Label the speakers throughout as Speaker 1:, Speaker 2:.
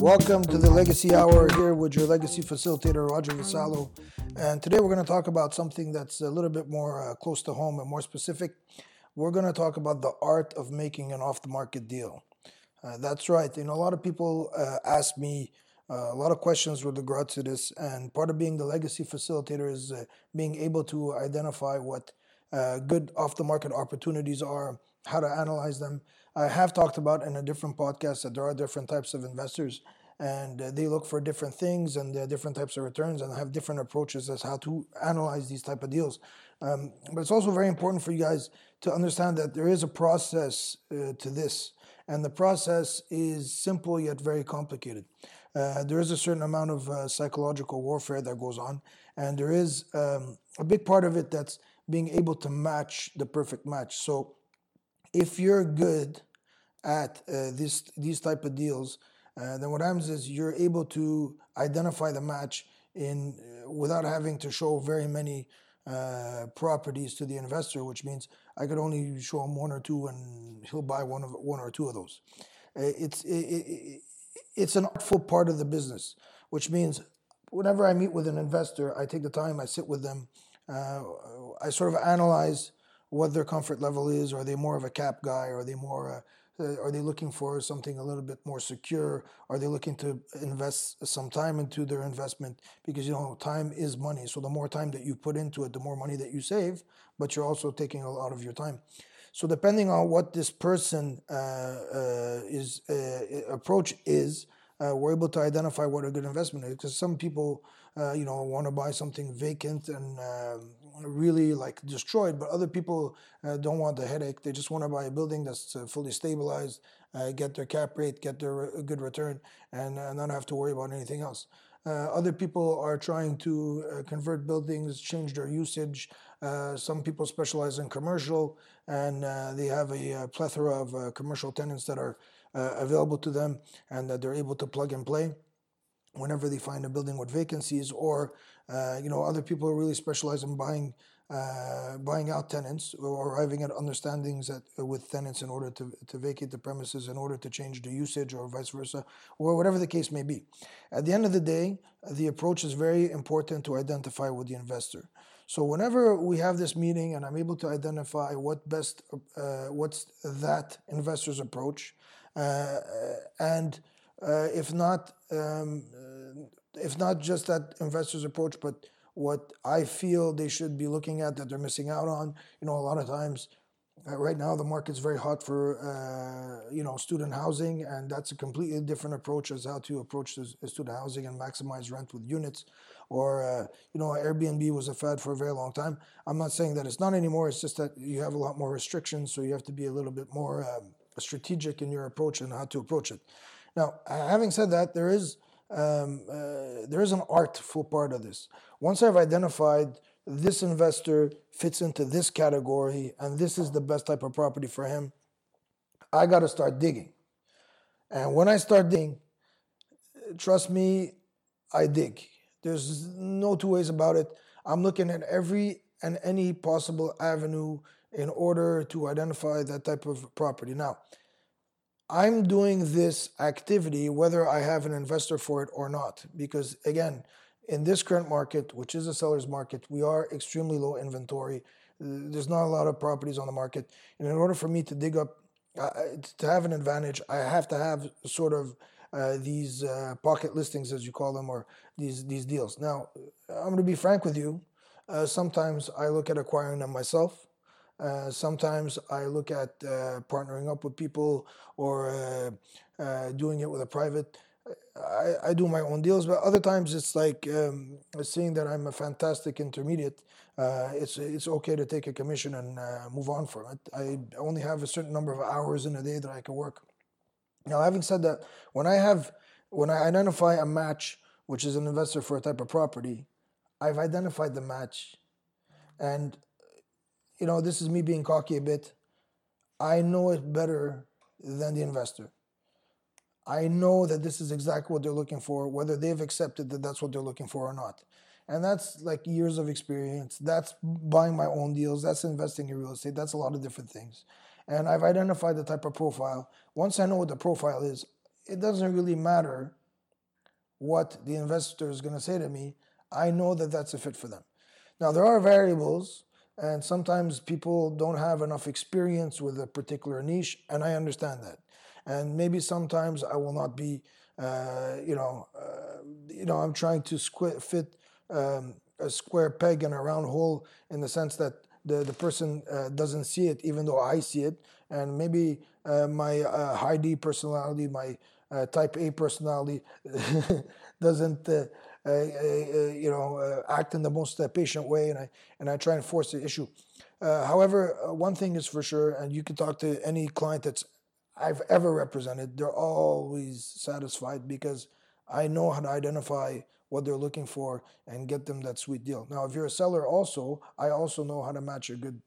Speaker 1: Welcome to the Legacy Hour here with your legacy facilitator, Roger Vassallo. And today we're going to talk about something that's a little bit more uh, close to home and more specific. We're going to talk about the art of making an off the market deal. Uh, that's right. You know, a lot of people uh, ask me uh, a lot of questions with regard to this. And part of being the legacy facilitator is uh, being able to identify what uh, good off the market opportunities are, how to analyze them. I have talked about in a different podcast that there are different types of investors and they look for different things and different types of returns and have different approaches as how to analyze these type of deals. Um, but it's also very important for you guys to understand that there is a process uh, to this, and the process is simple yet very complicated. Uh, there is a certain amount of uh, psychological warfare that goes on, and there is um, a big part of it that's being able to match the perfect match. So, if you're good at uh, this these type of deals, uh, then what happens is you're able to identify the match in uh, without having to show very many uh, properties to the investor, which means I could only show him one or two, and he'll buy one of one or two of those. Uh, it's it, it, it's an artful part of the business, which means whenever I meet with an investor, I take the time, I sit with them, uh, I sort of analyze what their comfort level is. Are they more of a cap guy? Are they more uh, uh, are they looking for something a little bit more secure? Are they looking to invest some time into their investment? Because you know, time is money. So the more time that you put into it, the more money that you save. But you're also taking a lot of your time. So depending on what this person uh, uh, is uh, approach is, uh, we're able to identify what a good investment is. Because some people, uh, you know, want to buy something vacant and um, really like destroyed, but other people uh, don't want the headache. They just want to buy a building that's fully stabilized, get their cap rate, get their good return, and not have to worry about anything else. Uh, other people are trying to uh, convert buildings, change their usage. Uh, some people specialize in commercial, and they have a, plethora of commercial tenants that are available to them, and that they're able to plug and play whenever they find a building with vacancies. Or, you know, other people really specialize in buying uh, buying out tenants or arriving at understandings uh, with tenants in order to, to vacate the premises in order to change the usage or vice versa, or whatever the case may be. At the end of the day, the approach is very important to identify with the investor. So whenever we have this meeting and I'm able to identify what best, uh, what's that investor's approach, uh, and uh, if not, um, if not just that investor's approach, but what I feel they should be looking at that they're missing out on. You know, a lot of times, uh, right now the market's very hot for uh, you know student housing, and that's a completely different approach as how to approach the, student housing and maximize rent with units. Or uh, you know, Airbnb was a fad for a very long time. I'm not saying that it's not anymore. It's just that you have a lot more restrictions, so you have to be a little bit more um, strategic in your approach and how to approach it. Now, having said that, there is um, uh, there is an artful part of this. Once I've identified this investor fits into this category and this is the best type of property for him, I got to start digging. And when I start digging, trust me, I dig. There's no two ways about it. I'm looking at every and any possible avenue in order to identify that type of property. Now, I'm doing this activity whether I have an investor for it or not. Because again, in this current market, which is a seller's market, we are extremely low inventory. There's not a lot of properties on the market. And in order for me to dig up, uh, to have an advantage, I have to have sort of uh, these uh, pocket listings, as you call them, or these these deals. Now, I'm going to be frank with you. Uh, sometimes I look at acquiring them myself. Uh, sometimes I look at uh, partnering up with people or uh, uh doing it with a private. I, I, do my own deals, but other times it's like um, seeing that I'm a fantastic intermediate. Uh, it's it's okay to take a commission and move on from it. I only have a certain number of hours in a day that I can work. Now, having said that, when I have when I identify a match, which is an investor for a type of property, I've identified the match, and you know, this is me being cocky a bit. I know it better than the investor. I know that this is exactly what they're looking for, whether they've accepted that that's what they're looking for or not. And that's like years of experience. That's buying my own deals. That's investing in real estate. That's a lot of different things. and I've identified the type of profile. Once I know what the profile is, it doesn't really matter what the investor is going to say to me. I know that that's a fit for them. Now, there are variables, and sometimes people don't have enough experience with a particular niche, and I understand that. And maybe sometimes I will not be, uh, you know, uh, you know, I'm trying to squ- fit um, a square peg in a round hole in the sense that the, the person uh, doesn't see it, even though I see it. And maybe uh, my uh, high D personality, my uh, type A personality doesn't you know uh, act in the most patient way, and I and I try and force the issue. Uh, however, uh, one thing is for sure, and you can talk to any client that's I've ever represented, they're always satisfied because I know how to identify what they're looking for and get them that sweet deal. Now, if you're a seller, also, I also know how to match a good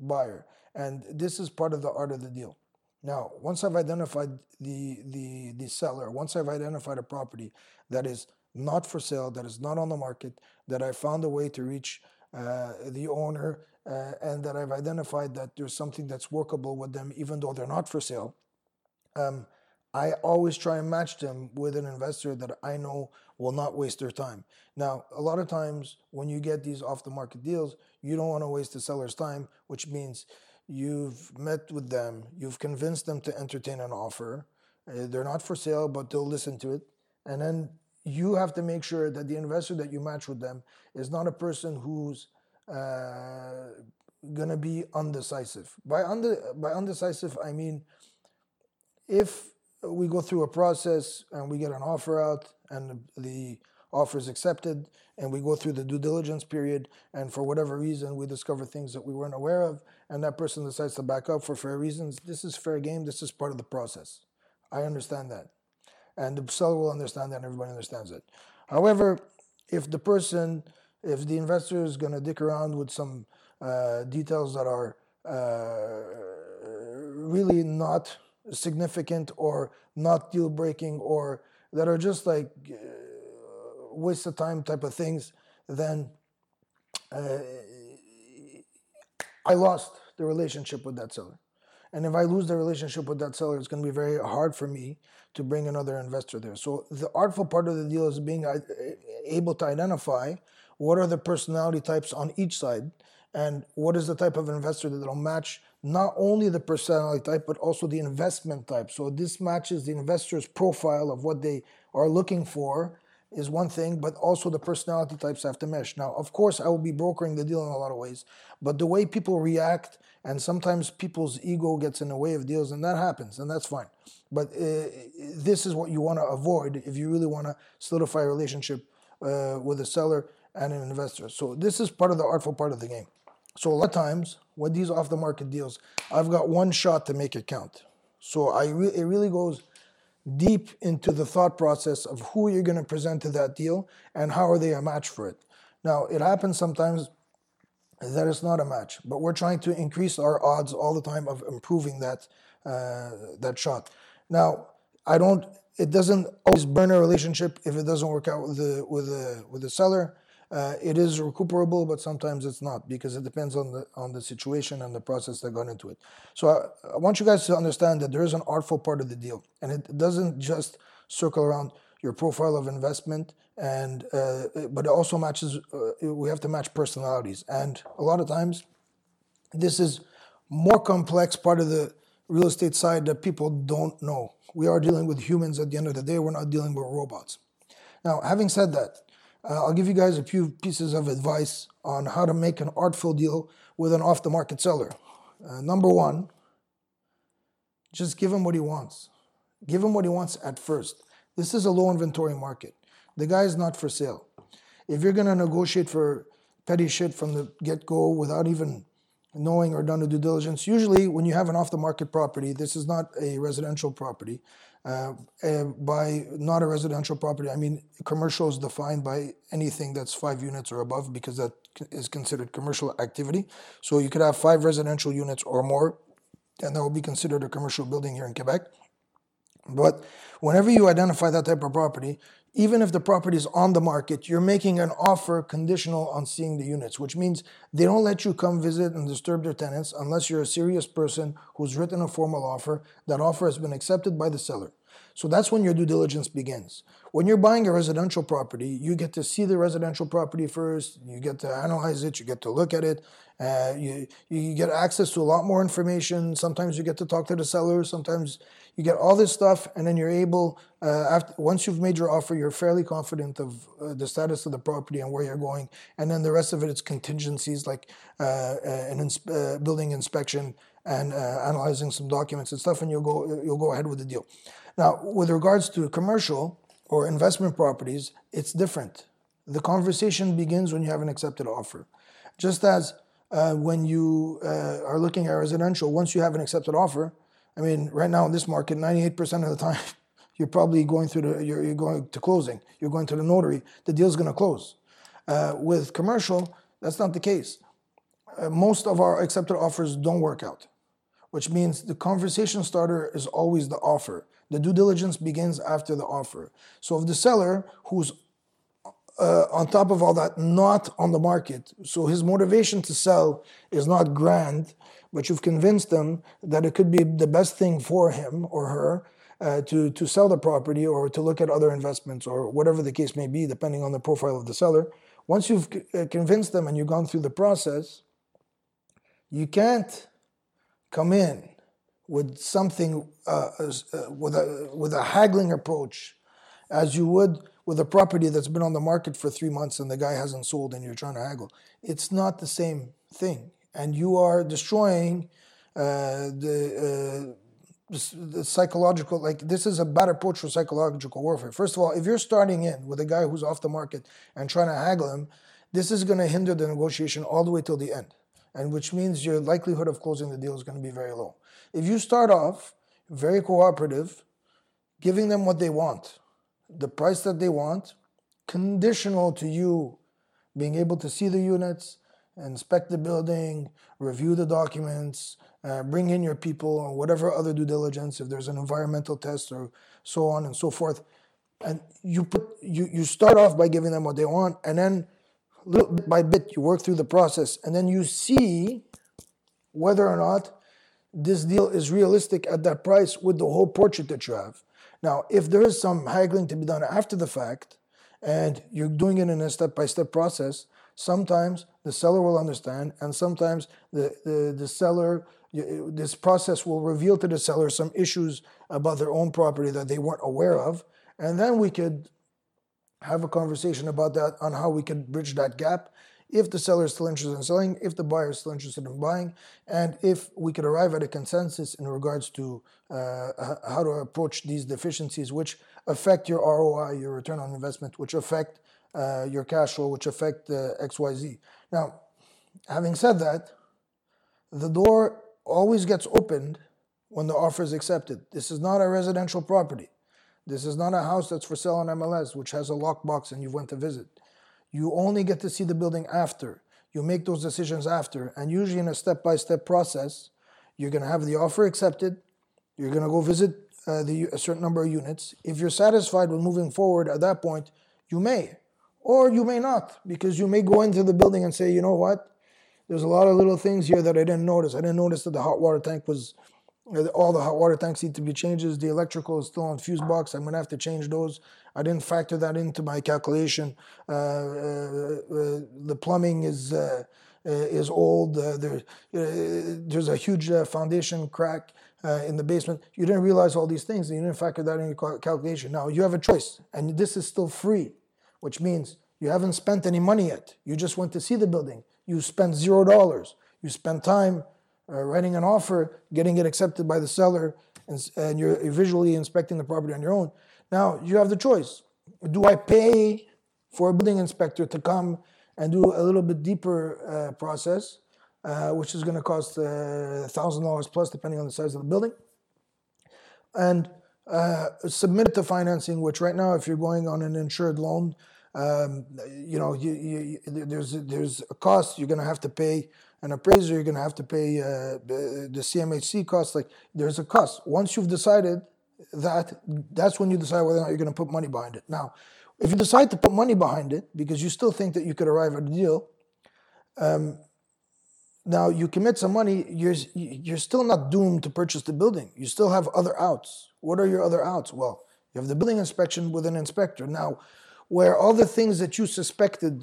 Speaker 1: buyer, and this is part of the art of the deal. Now, once I've identified the, the, the seller, once I've identified a property that is not for sale, that is not on the market, that I found a way to reach uh, the owner, uh, and that I've identified that there's something that's workable with them, even though they're not for sale, um, I always try and match them with an investor that I know will not waste their time. Now, a lot of times when you get these off the market deals, you don't want to waste the seller's time, which means You've met with them, you've convinced them to entertain an offer. Uh, they're not for sale, but they'll listen to it. And then you have to make sure that the investor that you match with them is not a person who's uh, going to be undecisive. By, under, by undecisive, I mean if we go through a process and we get an offer out and the offer is accepted and we go through the due diligence period and for whatever reason we discover things that we weren't aware of and that person decides to back up for fair reasons this is fair game this is part of the process i understand that and the seller will understand that and everybody understands it however if the person if the investor is going to dick around with some uh, details that are uh, really not significant or not deal breaking or that are just like uh, waste of time type of things, then uh, I lost the relationship with that seller. And if I lose the relationship with that seller, it's going to be very hard for me to bring another investor there. So the artful part of the deal is being uh, able to identify what are the personality types on each side and what is the type of investor that will match not only the personality type but also the investment type. So this matches the investor's profile of what they are looking for is one thing, but also the personality types have to mesh. Now, of course, I will be brokering the deal in a lot of ways, but the way people react, and sometimes people's ego gets in the way of deals, and that happens, and that's fine. But uh, this is what you want to avoid if you really want to solidify a relationship uh, with a seller and an investor. So this is part of the artful part of the game. So a lot of times with these off-the-market deals, I've got one shot to make it count. So I re- it really goes deep into the thought process of who you're going to present to that deal and how are they a match for it. Now, it happens sometimes that it's not a match, but we're trying to increase our odds all the time of improving that uh, that shot. Now, I don't. It doesn't always burn a relationship if it doesn't work out with the with the with the seller. Uh, it is recuperable, but sometimes it's not because it depends on the on the situation and the process that got into it. So I, I, want you guys to understand that there is an artful part of the deal, and it doesn't just circle around your profile of investment, and uh, but it also matches. Uh, we have to match personalities, and a lot of times, this is more complex part of the real estate side that people don't know. We are dealing with humans at the end of the day. We're not dealing with robots. Now, having said that, uh, I'll give you guys a few pieces of advice on how to make an artful deal with an off the market seller. Uh, number one, just give him what he wants. Give him what he wants at first. This is a low inventory market. The guy is not for sale. If you're going to negotiate for petty shit from the get go without even knowing or done the due diligence, usually when you have an off the market property, this is not a residential property. Uh, by not a residential property, I mean commercial is defined by anything that's five units or above because that is considered commercial activity. So you could have five residential units or more, and that will be considered a commercial building here in Quebec. But whenever you identify that type of property, even if the property is on the market, you're making an offer conditional on seeing the units, which means they don't let you come visit and disturb their tenants unless you're a serious person who's written a formal offer. That offer has been accepted by the seller. So that's when your due diligence begins. When you're buying a residential property, you get to see the residential property first, you get to analyze it, you get to look at it, uh, you, you get access to a lot more information. Sometimes you get to talk to the seller, sometimes you get all this stuff, and then you're able, uh, after, once you've made your offer, you're fairly confident of uh, the status of the property and where you're going. And then the rest of it is contingencies like uh, uh, an ins- uh, building inspection and analyzing some documents and stuff, and you'll go, you'll go ahead with the deal. Now, with regards to commercial or investment properties, it's different. The conversation begins when you have an accepted offer. Just as uh, when you uh, are looking at residential, once you have an accepted offer, I mean, right now in this market, 98% of the time, you're probably going through the, you're, you're going to closing, you're going to the notary, the deal's to close. Uh, with commercial, that's not the case. Uh, most of our accepted offers don't work out, which means the conversation starter is always the offer. The due diligence begins after the offer. So if the seller, who's uh, on top of all that, not on the market, so his motivation to sell is not grand, but you've convinced them that it could be the best thing for him or her uh, to, to sell the property or to look at other investments or whatever the case may be, depending on the profile of the seller. Once you've uh, convinced them and you've gone through the process, you can't come in with something uh, uh, with a with a haggling approach, as you would with a property that's been on the market for three months and the guy hasn't sold and you're trying to haggle. It's not the same thing, and you are destroying uh, the. Uh, the psychological like this is a bad approach for psychological warfare first of all if you're starting in with a guy who's off the market and trying to haggle him this is going to hinder the negotiation all the way till the end and which means your likelihood of closing the deal is going to be very low if you start off very cooperative, giving them what they want, the price that they want, conditional to you being able to see the units, inspect the building, review the documents, uh, bring in your people, or whatever other due diligence, if there's an environmental test or so on and so forth. And you put you, you start off by giving them what they want, and then little bit by bit you work through the process, and then you see whether or not this deal is realistic at that price with the whole portrait that you have. Now, if there is some haggling to be done after the fact, and you're doing it in a step by step process, sometimes the seller will understand, and sometimes the, the, the seller, this process will reveal to the seller some issues about their own property that they weren't aware of. And then we could have a conversation about that on how we could bridge that gap if the seller is still interested in selling, if the buyer is still interested in buying, and if we could arrive at a consensus in regards to uh, how to approach these deficiencies, which affect your ROI, your return on investment, which affect uh, your cash flow, which affect uh, XYZ. Now, having said that, the door always gets opened when the offer is accepted. This is not a residential property. This is not a house that's for sale on MLS, which has a lockbox and you went to visit. You only get to see the building after. You make those decisions after. And usually, in a step by step process, you're going to have the offer accepted. You're going to go visit uh, the, a certain number of units. If you're satisfied with moving forward at that point, you may. Or you may not, because you may go into the building and say, you know what? There's a lot of little things here that I didn't notice. I didn't notice that the hot water tank was all the hot water tanks need to be changed. The electrical is still on fuse box. I'm going to have to change those. I didn't factor that into my calculation. Uh, uh, uh the plumbing is uh, uh is old. Uh, there, there's a huge foundation crack in the basement. You didn't realize all these things, and you didn't factor that in your calculation. Now you have a choice, and this is still free, which means you haven't spent any money yet. You just went to see the building. You spent zero dollars. You spent time uh, writing an offer, getting it accepted by the seller, and, and you're visually inspecting the property on your own. Now you have the choice. Do I pay for a building inspector to come and do a little bit deeper uh, process, uh, which is going to cost $1,000 uh, plus, depending on the size of the building? And uh, submit it to financing, which right now, if you're going on an insured loan, um, you know, you, you, there's there's a cost you're going to have to pay an appraiser, you're going to have to pay uh, the CMHC costs. Like there's a cost. Once you've decided that, that's when you decide whether or not you're going to put money behind it. Now, if you decide to put money behind it because you still think that you could arrive at a deal, um, now you commit some money, you're, you're still not doomed to purchase the building. You still have other outs. What are your other outs? Well, you have the building inspection with an inspector. Now, where all the things that you suspected,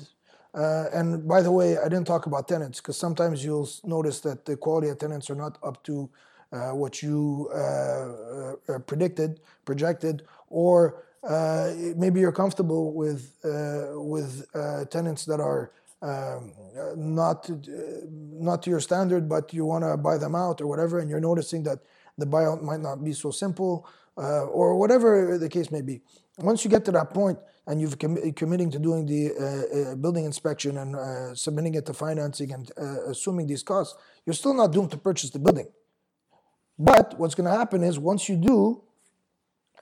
Speaker 1: uh, and by the way, I didn't talk about tenants because sometimes you'll notice that the quality of tenants are not up to uh, what you uh, uh predicted, projected, or uh, maybe you're comfortable with uh, with tenants that are um, not not to your standard, but you want to buy them out or whatever, and you're noticing that the buyout might not be so simple or whatever the case may be. Once you get to that point and you've com- committing to doing the uh, uh, building inspection and uh, submitting it to financing and uh, assuming these costs, you're still not doomed to purchase the building. But what's going to happen is once you do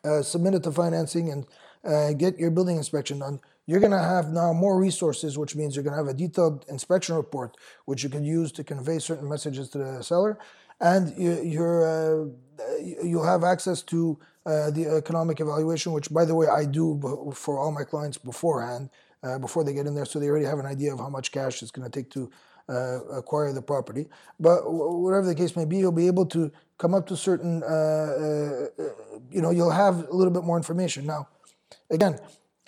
Speaker 1: uh, submit it to financing and get your building inspection done, you're going to have now more resources, which means you're going to have a detailed inspection report, which you can use to convey certain messages to the seller, and you, are uh, you'll have access to uh, the economic evaluation, which, by the way, I do for all my clients beforehand, uh, before they get in there, so they already have an idea of how much cash it's going to take to uh, acquire the property. But whatever the case may be, you'll be able to come up to certain, uh, uh, you know, you'll have a little bit more information. Now, again,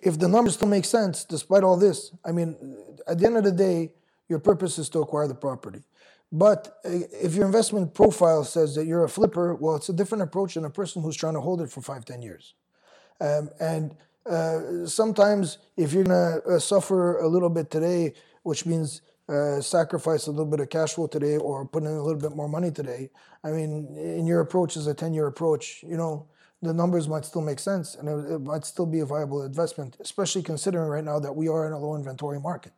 Speaker 1: if the numbers still make sense despite all this, I mean, at the end of the day, your purpose is to acquire the property. But uh, if your investment profile says that you're a flipper, well, it's a different approach than a person who's trying to hold it for five, ten years. Um, and uh, sometimes, if you're going to uh, suffer a little bit today, which means uh, sacrifice a little bit of cash flow today or put in a little bit more money today, I mean, in your approach is a 10 year approach, you know, the numbers might still make sense and it, it might still be a viable investment, especially considering right now that we are in a low inventory market.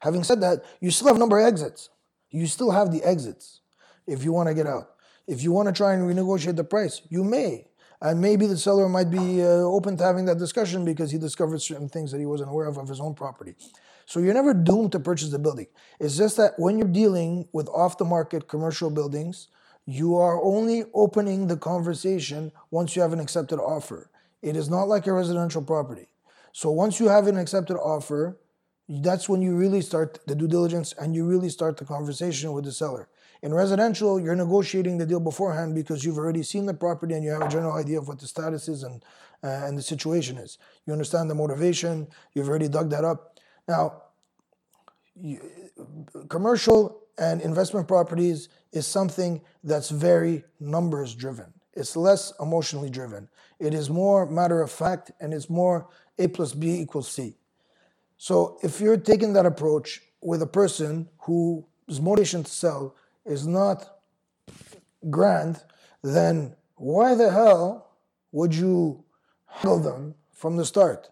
Speaker 1: Having said that, you still have number of exits. You still have the exits if you want to get out. If you want to try and renegotiate the price, you may. And maybe the seller might be uh, open to having that discussion because he discovered certain things that he wasn't aware of of his own property. So you're never doomed to purchase the building. It's just that when you're dealing with off the market commercial buildings, you are only opening the conversation once you have an accepted offer. It is not like a residential property. So once you have an accepted offer, that's when you really start the due diligence and you really start the conversation with the seller. In residential, you're negotiating the deal beforehand because you've already seen the property and you have a general idea of what the status is and, uh, and the situation is. You understand the motivation, you've already dug that up. Now, you, commercial and investment properties is something that's very numbers driven. It's less emotionally driven. It is more matter of fact and it's more A plus B equals C. So if you're taking that approach with a person whose motivation to sell is not grand, then why the hell would you handle them from the start?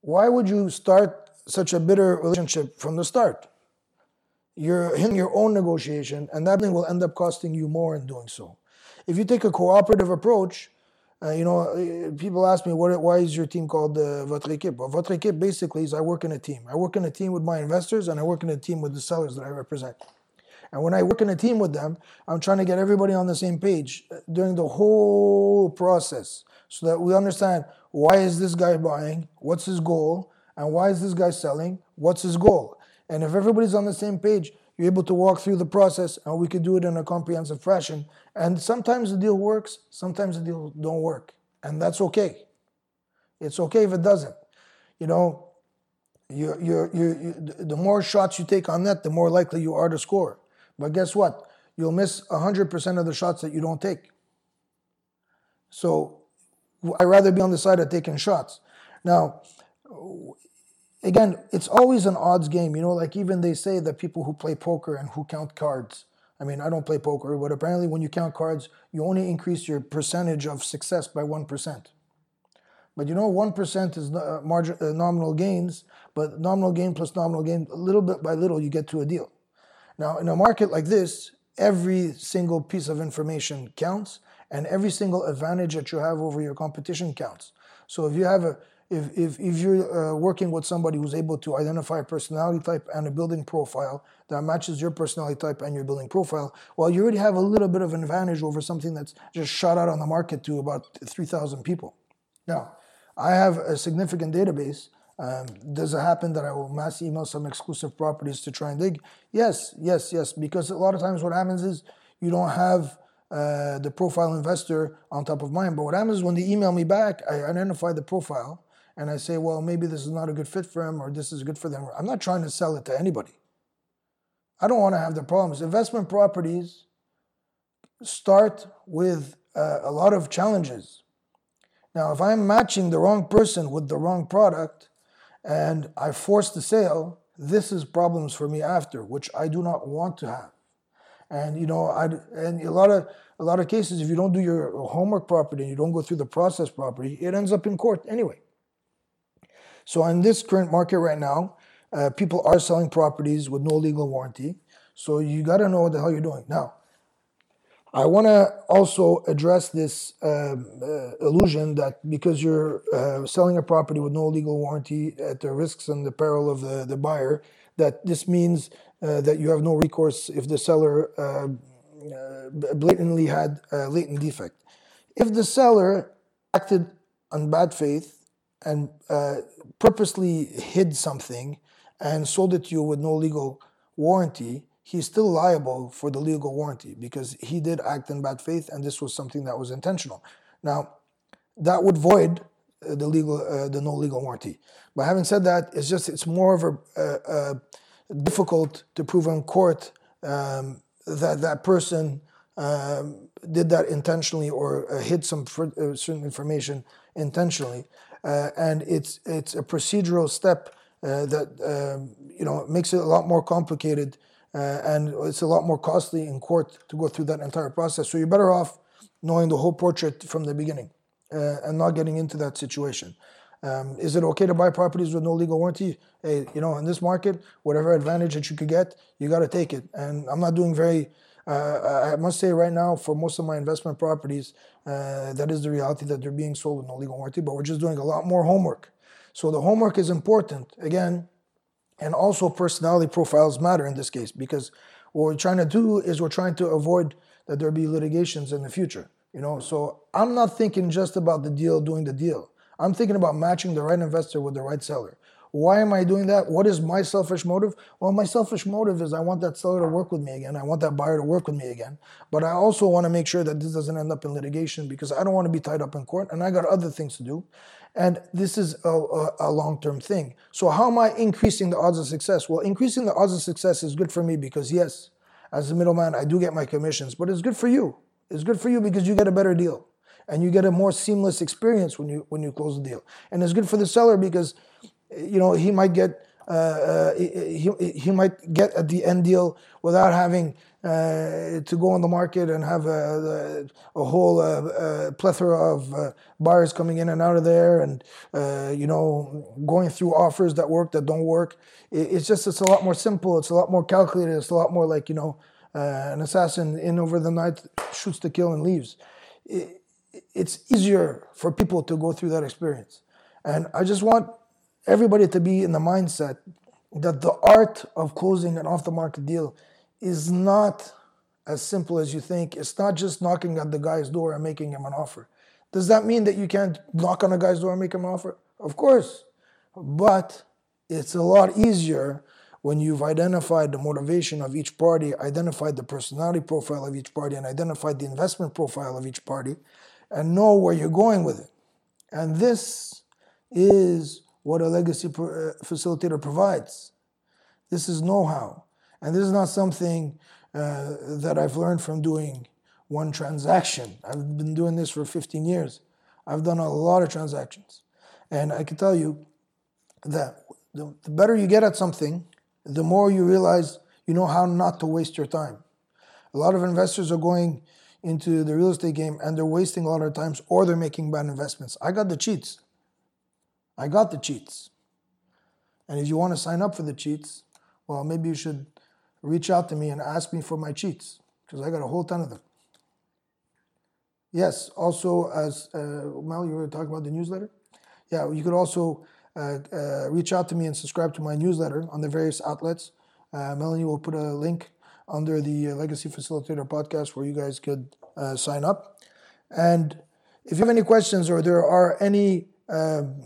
Speaker 1: Why would you start such a bitter relationship from the start? You're in your own negotiation, and that thing will end up costing you more in doing so. If you take a cooperative approach, uh, you know, uh, people ask me, what, why is your team called uh, Votre Équipe? Well, Votre Équipe basically is I work in a team. I work in a team with my investors, and I work in a team with the sellers that I represent. And when I work in a team with them, I'm trying to get everybody on the same page uh, during the whole process so that we understand why is this guy buying, what's his goal, and why is this guy selling, what's his goal. And if everybody's on the same page, you're able to walk through the process and we could do it in a comprehensive fashion. And sometimes the deal works, sometimes the deal don't work. And that's okay. It's okay if it doesn't. You know, you you you the more shots you take on net, the more likely you are to score. But guess what? You'll miss 100% of the shots that you don't take. So I'd rather be on the side of taking shots. Now, again, it's always an odds game. You know, like even they say that people who play poker and who count cards. I mean, I don't play poker, but apparently when you count cards, you only increase your percentage of success by 1%. But you know, 1% is uh, uh, nominal gains, but nominal gain plus nominal gain, little bit by little, you get to a deal. Now, in a market like this, every single piece of information counts, and every single advantage that you have over your competition counts. So if you have a if, if, if you're uh, working with somebody who's able to identify a personality type and a building profile that matches your personality type and your building profile, well, you already have a little bit of an advantage over something that's just shot out on the market to about 3,000 people. Now, I have a significant database. Um, does it happen that I will mass email some exclusive properties to try and dig? Yes, yes, yes. Because a lot of times what happens is you don't have uh, the profile investor on top of mind. But what happens is when they email me back, I identify the profile and I say, well, maybe this is not a good fit for him or this is good for them. I'm not trying to sell it to anybody. I don't want to have the problems. Investment properties start with uh, a lot of challenges. Now, if I'm matching the wrong person with the wrong product and I force the sale, this is problems for me after, which I do not want to have. And you know, I and a lot of a lot of cases, if you don't do your homework properly and you don't go through the process properly, it ends up in court anyway. So in this current market right now, uh, people are selling properties with no legal warranty. So you got to know what the hell you're doing. Now, I want to also address this um, uh, illusion that because you're uh, selling a property with no legal warranty at the risks and the peril of the, the buyer, that this means uh, that you have no recourse if the seller uh, uh, blatantly had a latent defect. If the seller acted on bad faith and uh, purposely hid something and sold it to you with no legal warranty, he's still liable for the legal warranty because he did act in bad faith and this was something that was intentional. Now, that would void uh, the legal, uh, the no legal warranty. But having said that, it's just it's more of a, difficult to prove in court um, that that person um, did that intentionally or uh, hid some uh, certain information intentionally, uh, and it's it's a procedural step uh, that um, you know makes it a lot more complicated uh, and it's a lot more costly in court to go through that entire process. So you're better off knowing the whole portrait from the beginning uh, and not getting into that situation. Um, is it okay to buy properties with no legal warranty? Hey, you know, in this market, whatever advantage that you could get, you got to take it. And I'm not doing very. Uh, I must say right now, for most of my investment properties, uh, that is the reality that they're being sold in no legal warranty. But we're just doing a lot more homework. So the homework is important. Again, and also personality profiles matter in this case because what we're trying to do is we're trying to avoid that there be litigations in the future. You know, so I'm not thinking just about the deal doing the deal. I'm thinking about matching the right investor with the right seller. Why am I doing that? What is my selfish motive? Well, my selfish motive is I want that seller to work with me again. I want that buyer to work with me again. But I also want to make sure that this doesn't end up in litigation because I don't want to be tied up in court and I got other things to do. And this is a, a, a long term thing. So, how am I increasing the odds of success? Well, increasing the odds of success is good for me because, yes, as a middleman, I do get my commissions, but it's good for you. It's good for you because you get a better deal and you get a more seamless experience when you when you close the deal. And it's good for the seller because you know he might get uh, uh, he, he might get at the end deal without having uh, to go on the market and have a, a whole uh, plethora of uh, buyers coming in and out of there and uh, you know going through offers that work that don't work. It, it's just it's a lot more simple. It's a lot more calculated. It's a lot more like you know an assassin in over the night shoots to kill and leaves. It, it's easier for people to go through that experience. And i just want everybody to be in the mindset that the art of closing an off the market deal is not as simple as you think. It's not just knocking at the guy's door and making him an offer. Does that mean that you can't knock on a guy's door and make him an offer? Of course. But it's a lot easier when you've identified the motivation of each party, identified the personality profile of each party, and identified the investment profile of each party, and know where you're going with it. And this is what a legacy uh, facilitator provides. This is know how. And this is not something uh, that I've learned from doing one transaction. I've been doing this for 15 years. I've done a lot of transactions. And I can tell you that the, the better you get at something, the more you realize you know how not to waste your time. A lot of investors are going into the real estate game and they're wasting a lot of times or they're making bad investments. I got the cheats. I got the cheats. And if you want to sign up for the cheats, well, maybe you should reach out to me and ask me for my cheats because I got a whole ton of them. Yes, also, as uh, Mel, you were talking about the newsletter. yeah, you could also uh, uh, reach out to me and subscribe to my newsletter on the various outlets. Uh, Melanie will put a link under the uh, Legacy Facilitator podcast where you guys could uh, sign up. And if you have any questions or there are any um,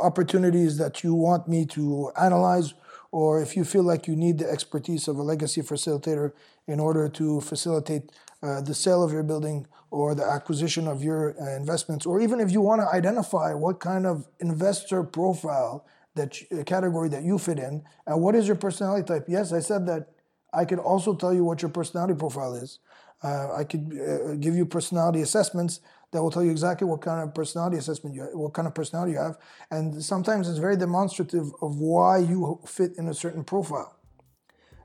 Speaker 1: opportunities that you want me to analyze, or if you feel like you need the expertise of a legacy facilitator in order to facilitate uh, the sale of your building or the acquisition of your uh, investments, or even if you want to identify what kind of investor profile that uh, category that you fit in, and what is your personality type. Yes, I said that I could also tell you what your personality profile is. Uh, I could uh, give you personality assessments that will tell you exactly what kind of personality assessment you have, what kind of personality you have, and sometimes it's very demonstrative of why you fit in a certain profile.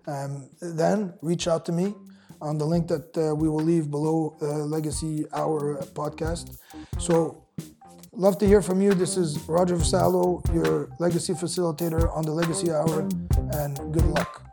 Speaker 1: Um, then reach out to me on the link that uh, we will leave below uh, Legacy Hour podcast. So, love to hear from you. This is Roger Vassallo, your legacy facilitator on the Legacy Hour, and good luck.